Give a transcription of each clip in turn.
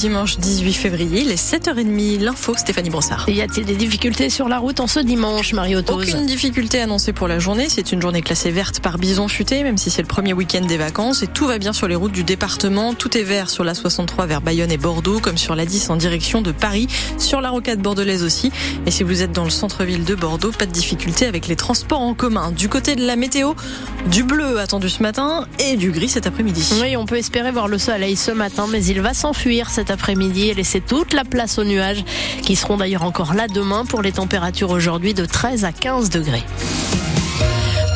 dimanche 18 février, les 7h30. L'info, Stéphanie Brossard. Y a-t-il des difficultés sur la route en ce dimanche, Mario Aucune difficulté annoncée pour la journée. C'est une journée classée verte par bison futé, même si c'est le premier week-end des vacances. Et tout va bien sur les routes du département. Tout est vert sur la 63 vers Bayonne et Bordeaux, comme sur la 10 en direction de Paris, sur la rocade bordelaise aussi. Et si vous êtes dans le centre-ville de Bordeaux, pas de difficulté avec les transports en commun. Du côté de la météo, du bleu attendu ce matin et du gris cet après-midi. Oui, on peut espérer voir le soleil ce matin, mais il va s'enfuir cet après-midi et laisser toute la place aux nuages, qui seront d'ailleurs encore là demain pour les températures aujourd'hui de 13 à 15 degrés.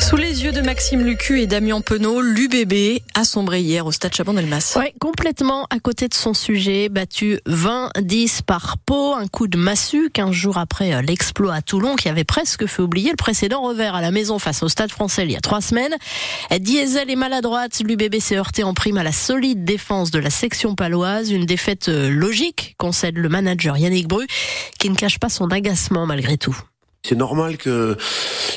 Sous les yeux de Maxime Lucu et Damien Penaud, l'UBB a sombré hier au stade Chabon-Delmas. Oui, complètement à côté de son sujet, battu 20-10 par Pau, un coup de massue 15 jours après euh, l'exploit à Toulon qui avait presque fait oublier le précédent revers à la maison face au stade français il y a trois semaines. Diesel est maladroite, l'UBB s'est heurté en prime à la solide défense de la section paloise, une défaite euh, logique, concède le manager Yannick Bru, qui ne cache pas son agacement malgré tout. C'est normal que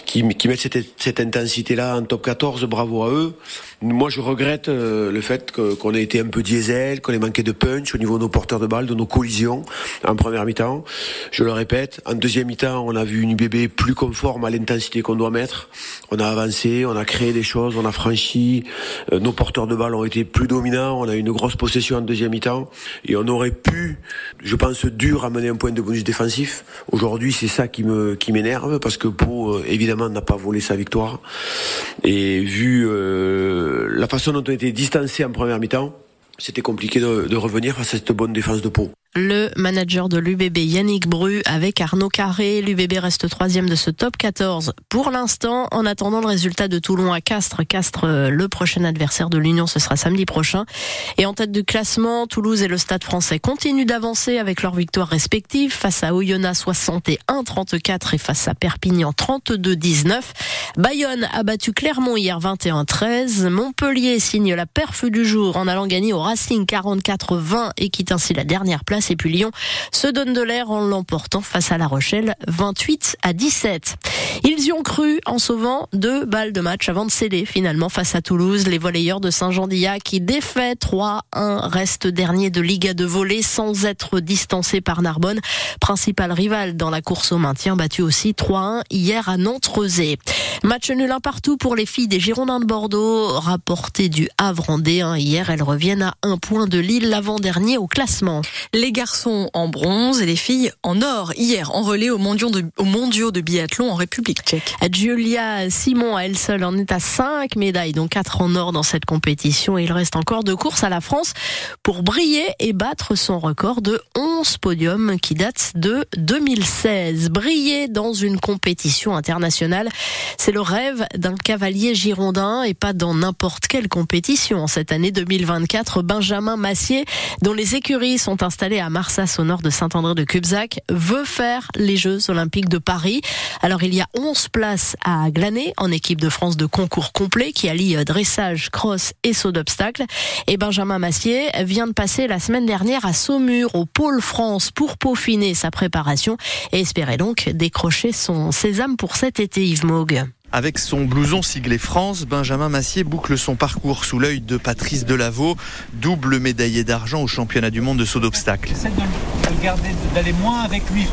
qu'ils mettent cette, cette intensité-là en top 14, bravo à eux. Moi, je regrette euh, le fait qu'on ait été un peu diesel, qu'on ait manqué de punch au niveau de nos porteurs de balles, de nos collisions en première mi-temps. Je le répète, en deuxième mi-temps, on a vu une UBB plus conforme à l'intensité qu'on doit mettre. On a avancé, on a créé des choses, on a franchi. Euh, nos porteurs de balles ont été plus dominants. On a eu une grosse possession en deuxième mi-temps et on aurait pu, je pense, dur amener un point de bonus défensif. Aujourd'hui, c'est ça qui me qui m'énerve parce que Pau, euh, n'a pas volé sa victoire. Et vu la façon dont on était distancé en première mi-temps, c'était compliqué de, de, revenir face à cette bonne défense de Pau le manager de l'UBB Yannick Bru avec Arnaud Carré. L'UBB reste troisième de ce top 14 pour l'instant en attendant le résultat de Toulon à Castres. Castres, euh, le prochain adversaire de l'Union, ce sera samedi prochain. Et en tête du classement, Toulouse et le Stade français continuent d'avancer avec leurs victoires respectives face à Oyonnax 61-34 et face à Perpignan 32-19. Bayonne a battu Clermont hier 21-13. Montpellier signe la perf du jour en allant gagner au Racing 44-20 et quitte ainsi la dernière place et puis Lyon se donne de l'air en l'emportant face à La Rochelle 28 à 17. Ils y ont cru en sauvant deux balles de match avant de céder finalement face à Toulouse. Les volleyeurs de Saint-Jean-d'Illac qui défait 3-1 restent dernier de Liga de volée sans être distancé par Narbonne, principal rival dans la course au maintien, battu aussi 3-1 hier à Nantes-Rezé. Match nul un partout pour les filles des Girondins de Bordeaux, rapporté du Havre en D1 hier. Elles reviennent à un point de Lille, l'avant-dernier au classement. Garçons en bronze et les filles en or. Hier, en relais aux mondiaux de, aux mondiaux de biathlon en République tchèque. Julia Simon, à elle seule, en est à 5 médailles, dont 4 en or dans cette compétition. il reste encore deux courses à la France pour briller et battre son record de 11 podiums qui date de 2016. Briller dans une compétition internationale, c'est le rêve d'un cavalier girondin et pas dans n'importe quelle compétition. Cette année 2024, Benjamin Massier, dont les écuries sont installées à Marsas au nord de Saint-André de Cubzac, veut faire les Jeux Olympiques de Paris. Alors il y a 11 places à glaner en équipe de France de concours complet qui allie dressage, cross et saut d'obstacle. Et Benjamin Massier vient de passer la semaine dernière à Saumur au pôle France pour peaufiner sa préparation et espérer donc décrocher son sésame pour cet été Yves Mogue. Avec son blouson siglé France, Benjamin Massier boucle son parcours sous l'œil de Patrice Delaveau, double médaillé d'argent au championnat du monde de saut d'obstacle. D'aller moins avec lui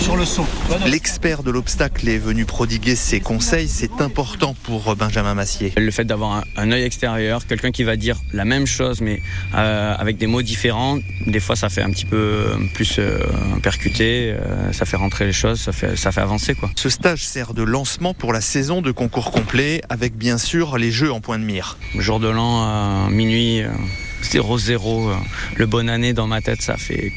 sur le saut. L'expert de l'obstacle est venu prodiguer ses conseils, c'est important pour Benjamin Massier. Le fait d'avoir un, œil extérieur, quelqu'un qui va dire la même chose mais euh, avec des mots différents, des fois ça fait un petit peu plus euh, percuté, euh, ça fait rentrer les choses, ça fait, ça fait avancer quoi. Ce stage sert de lancement pour la saison de concours complet avec bien sûr les jeux en point de mire. Jour de l'an, à minuit, 0-0, euh, le bon année dans ma tête, ça fait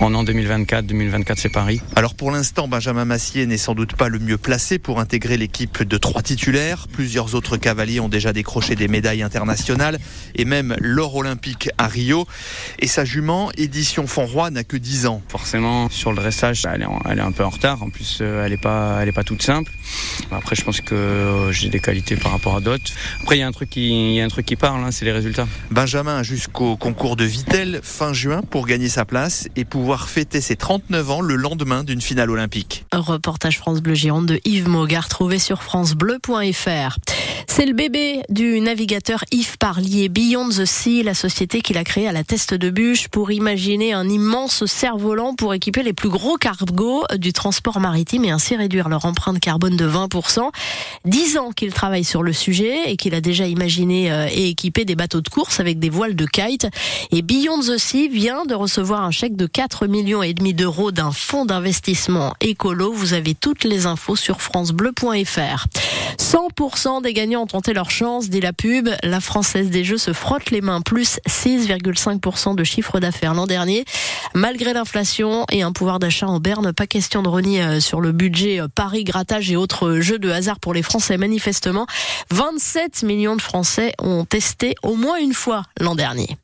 en an 2024. 2024, c'est Paris. Alors pour l'instant, Benjamin Massier n'est sans doute pas le mieux placé pour intégrer l'équipe de trois titulaires. Plusieurs autres cavaliers ont déjà décroché des médailles internationales et même l'or olympique à Rio. Et sa jument, Édition Fonroy, n'a que 10 ans. Forcément, sur le dressage, elle est, elle est un peu en retard. En plus, euh, elle n'est pas, elle est pas toute simple. Après, je pense que euh, j'ai des qualités par rapport à d'autres. Après, il y a un truc qui, y a un truc qui parle, hein, c'est les résultats. Benjamin jusqu'au concours de Vitel fin juin pour gagner sa place et pour fêter ses 39 ans le lendemain d'une finale olympique. reportage France Bleu Gironde de Yves Mogart trouvé sur francebleu.fr. C'est le bébé du navigateur Yves Parlier, Beyond the Sea, la société qu'il a créée à la Teste de Bûche pour imaginer un immense cerf-volant pour équiper les plus gros cargos du transport maritime et ainsi réduire leur empreinte carbone de 20%. Dix ans qu'il travaille sur le sujet et qu'il a déjà imaginé euh, et équipé des bateaux de course avec des voiles de kite. Et Beyond the Sea vient de recevoir un chèque de 4 millions et demi d'euros d'un fonds d'investissement écolo. Vous avez toutes les infos sur francebleu.fr. 100% des ont tenté leur chance, dit la pub. La Française des Jeux se frotte les mains, plus 6,5% de chiffre d'affaires l'an dernier. Malgré l'inflation et un pouvoir d'achat en berne, pas question de renier euh, sur le budget euh, Paris, grattage et autres jeux de hasard pour les Français. Manifestement, 27 millions de Français ont testé au moins une fois l'an dernier.